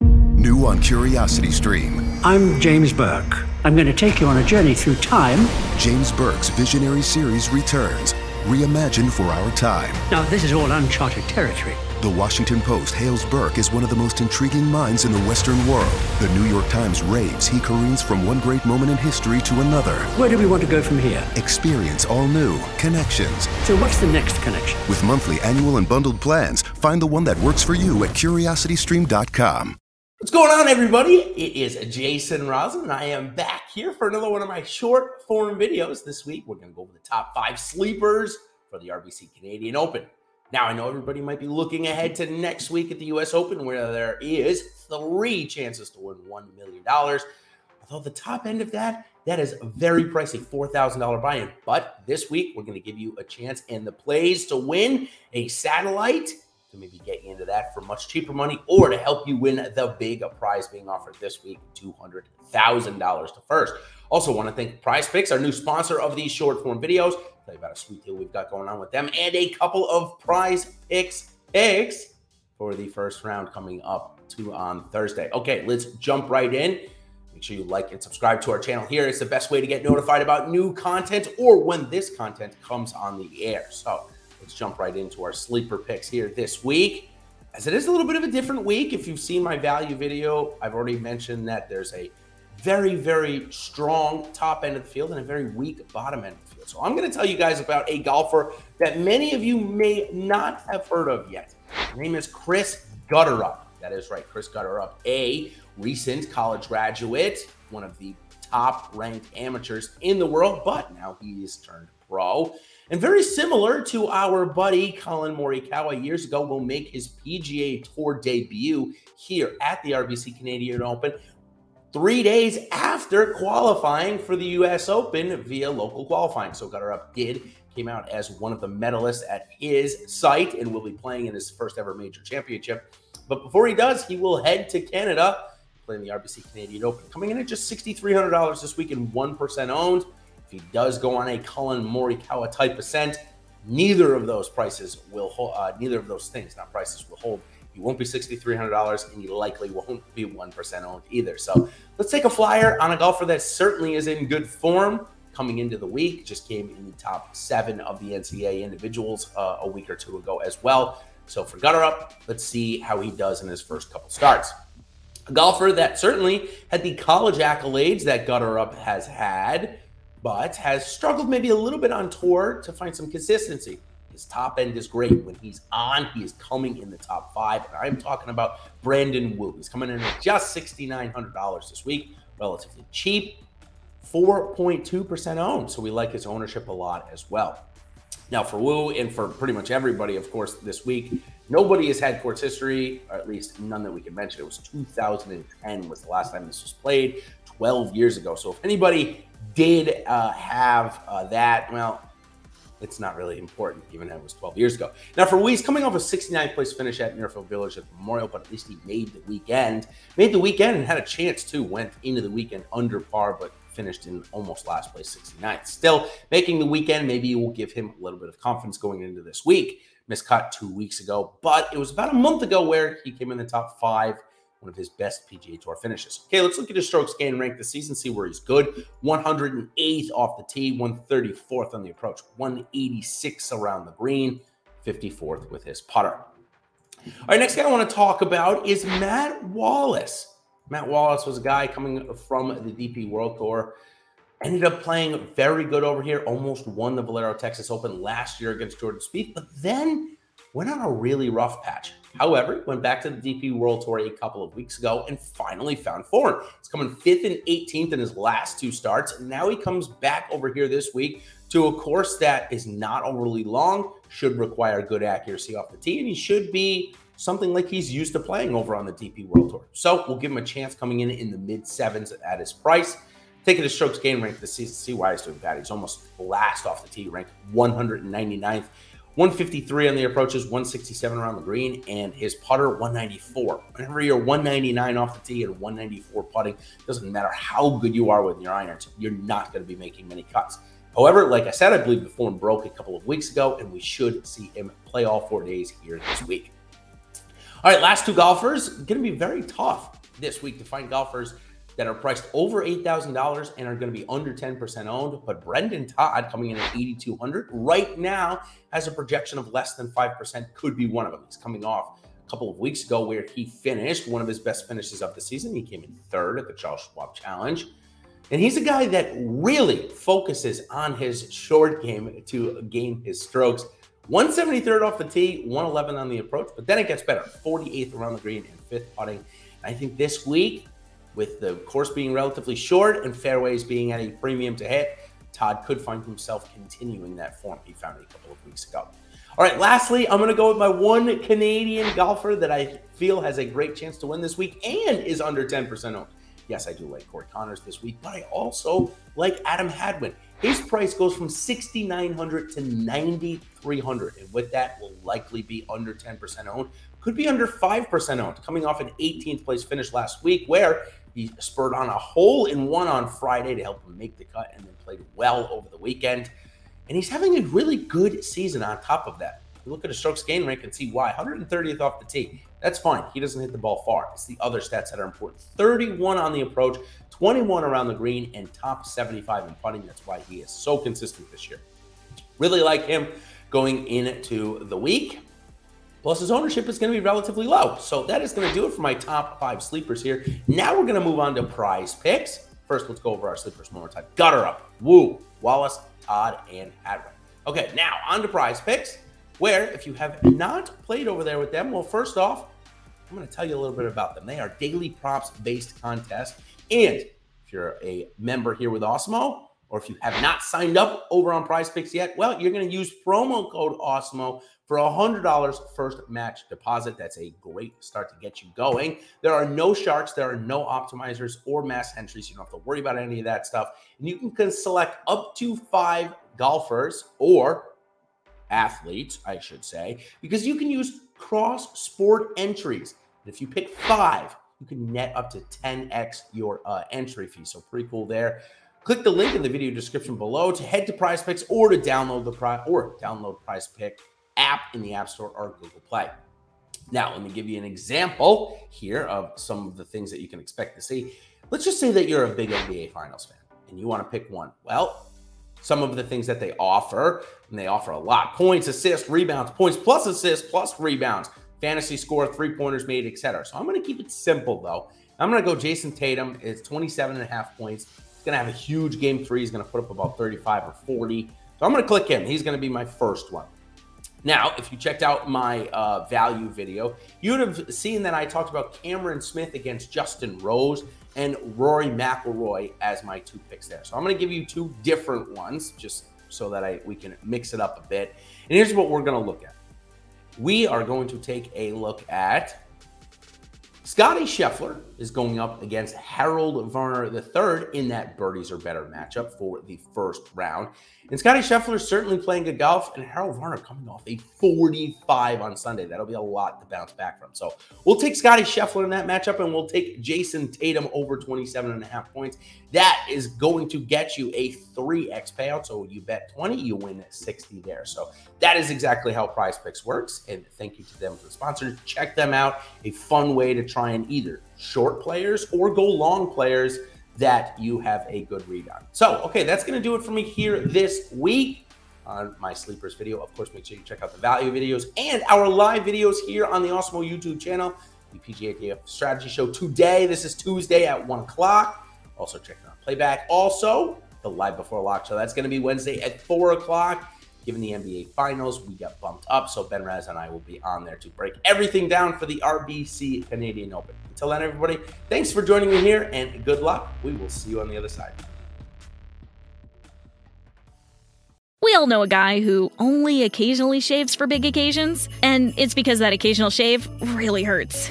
New on Curiosity Stream. I'm James Burke. I'm going to take you on a journey through time. James Burke's visionary series returns, reimagined for our time. Now, this is all uncharted territory. The Washington Post hails Burke as one of the most intriguing minds in the Western world. The New York Times raves he careens from one great moment in history to another. Where do we want to go from here? Experience all new connections. So, what's the next connection? With monthly, annual, and bundled plans, find the one that works for you at curiositystream.com. What's going on, everybody? It is Jason Rouslin, and I am back here for another one of my short form videos. This week, we're going to go over the top five sleepers for the RBC Canadian Open. Now, I know everybody might be looking ahead to next week at the US Open, where there is three chances to win $1 million. Although the top end of that, that is a very pricey, $4,000 buy in. But this week, we're going to give you a chance in the plays to win a satellite to maybe get you into that for much cheaper money or to help you win the big prize being offered this week $200,000 to first. Also, want to thank Prize Picks, our new sponsor of these short form videos tell you about a sweet deal we've got going on with them and a couple of prize picks picks for the first round coming up to on Thursday. Okay, let's jump right in. Make sure you like and subscribe to our channel here. It's the best way to get notified about new content or when this content comes on the air. So let's jump right into our sleeper picks here this week. As it is a little bit of a different week, if you've seen my value video, I've already mentioned that there's a very, very strong top end of the field and a very weak bottom end of the field. So I'm going to tell you guys about a golfer that many of you may not have heard of yet. His name is Chris Gotterup. That is right, Chris Gotterup, a recent college graduate, one of the top ranked amateurs in the world, but now he is turned pro. And very similar to our buddy Collin Morikawa years ago, will make his PGA Tour debut here at the RBC Canadian Open three days after qualifying for the US Open via local qualifying. So Gotterup did came out as one of the medalists at his site and will be playing in his first ever major championship. But before he does, he will head to Canada, playing the RBC Canadian Open, coming in at just $6,300 this week and 1% owned. If he does go on a Collin Morikawa type ascent, neither of those prices will hold, uh, neither of those things, not prices, will hold he won't be $6,300 and he likely won't be 1% owned either. So let's take a flyer on a golfer that certainly is in good form coming into the week. Just came in the top seven of the NCAA individuals uh, a week or two ago as well. So for Gotterup, let's see how he does in his first couple starts. A golfer that certainly had the college accolades that Gotterup has had, but has struggled maybe a little bit on tour to find some consistency. His top end is great. When he's on, he is coming in the top five. And I'm talking about Brandon Wu. He's coming in at just $6,900 this week, relatively cheap, 4.2% owned. So we like his ownership a lot as well. Now, for Wu and for pretty much everybody, of course, this week, nobody has had course history, or at least none that we can mention. It was 2010 was the last time this was played, 12 years ago. So if anybody did uh, have uh, that, well, it's not really important, even though it was 12 years ago. Now, for Weiss, coming off a 69th place finish at Muirfield Village at Memorial, but at least he made the weekend. Made the weekend and had a chance too. Went into the weekend under par, but finished in almost last place, 69th. Still making the weekend. Maybe will give him a little bit of confidence going into this week. Miscut two weeks ago, but it was about a month ago where he came in the top five one of his best PGA Tour finishes. Okay, let's look at his strokes gain rank this season, see where he's good. 108th off the tee, 134th on the approach, 186 around the green, 54th with his putter. All right, next guy I want to talk about is Matt Wallace. Matt Wallace was a guy coming from the DP World Tour. Ended up playing very good over here. Almost won the Valero Texas Open last year against Jordan Spieth, but then went on a really rough patch. However, went back to the DP World Tour a couple of weeks ago and finally found form. He's coming fifth and 18th in his last two starts. Now he comes back over here this week to a course that is not overly long, should require good accuracy off the tee, and he should be something like he's used to playing over on the DP World Tour. So we'll give him a chance coming in in the mid sevens at his price. Taking his strokes gain rank this season, see why he's doing bad. He's almost last off the tee, ranked 199th. 153 on the approaches, 167 around the green, and his putter 194. Whenever you're 199 off the tee and 194 putting, doesn't matter how good you are with your irons, you're not going to be making many cuts. However, like I said, I believe the form broke a couple of weeks ago, and we should see him play all four days here this week. All right, last two golfers, going to be very tough this week to find golfers that are priced over $8,000 and are going to be under 10% owned. But Brendon Todd coming in at 8,200 right now has a projection of less than 5%, could be one of them. He's coming off a couple of weeks ago where he finished one of his best finishes of the season. He came in third at the Charles Schwab Challenge. And he's a guy that really focuses on his short game to gain his strokes. 173rd off the tee, 111 on the approach, but then it gets better. 48th around the green and fifth putting. I think this week with the course being relatively short and fairways being at a premium to hit, Todd could find himself continuing that form he found a couple of weeks ago. All right, lastly, I'm going to go with my one Canadian golfer that I feel has a great chance to win this week and is under 10% owned. Yes, I do like Corey Conners this week, but I also like Adam Hadwin. His price goes from 6,900 to 9,300, and with that, will likely be under 10% owned. Could be under 5% owned, coming off an 18th place finish last week, where he spurred on a hole in one on Friday to help him make the cut and then played well over the weekend. And he's having a really good season on top of that. You look at his strokes gain rank and see why. 130th off the tee. That's fine. He doesn't hit the ball far. It's the other stats that are important. 31 on the approach, 21 around the green, and top 75 in putting. That's why he is so consistent this year. Really like him going into the week. Plus, his ownership is going to be relatively low. So that is going to do it for my top five sleepers here. Now we're going to move on to prize picks. First, let's go over our sleepers one more time. Gutter up, Wu, Wallace, Todd, and Hadwin. Okay, now on to prize picks, where if you have not played over there with them, well, first off, I'm going to tell you a little bit about them. They are daily props based contests. And if you're a member here with Awesemo, or if you have not signed up over on prize picks yet, well, you're going to use promo code Awesemo for a $100 first match deposit. That's a great start to get you going. There are no sharks, there are no optimizers or mass entries. You don't have to worry about any of that stuff. And you can select up to five golfers or athletes, I should say, because you can use cross sport entries. And if you pick five, you can net up to 10x your uh, entry fee. So pretty cool there. Click the link in the video description below to head to Prize Picks or to download the prize or download Prize Pick app in the App Store or Google Play. Now, let me give you an example here of some of the things that you can expect to see. Let's just say that you're a big NBA Finals fan and you want to pick one. Well, some of the things that they offer, and they offer a lot points, assists, rebounds, points plus assists plus rebounds, fantasy score, three pointers made, etc. So I'm going to keep it simple though. I'm going to go Jayson Tatum. It's 27 and a half points. He's going to have a huge game three. He's going to put up about 35 or 40. So I'm going to click him. He's going to be my first one. Now, if you checked out my uh, value video, you would have seen that I talked about Cameron Smith against Justin Rose and Rory McIlroy as my two picks there. So I'm going to give you two different ones just so that I we can mix it up a bit. And here's what we're going to look at. We are going to take a look at Scotty Scheffler is going up against Harold Varner III in that birdies are better matchup for the first round. And Scotty Scheffler is certainly playing good golf, and Harold Varner coming off a 45 on Sunday. That'll be a lot to bounce back from. So we'll take Scotty Scheffler in that matchup, and we'll take Jayson Tatum over 27 and a half points. That is going to get you a 3x payout. So you bet 20, you win 60 there. So that is exactly how Prize Picks works. And thank you to them for the sponsors. Check them out. A fun way to try and either short players or go long players that you have a good read on. So, okay, that's going to do it for me here this week on my sleepers video. Of course, make sure you check out the value videos and our live videos here on the Awesemo YouTube channel, the PGA Strategy Show today. This is Tuesday at 1 o'clock. Also, check out playback. Also, the live before lock show. That's going to be Wednesday at 4 o'clock. Given the NBA Finals, we got bumped up, so Ben Raz and I will be on there to break everything down for the RBC Canadian Open. Until then, everybody, thanks for joining me here, and good luck. We will see you on the other side. We all know a guy who only occasionally shaves for big occasions, and it's because that occasional shave really hurts.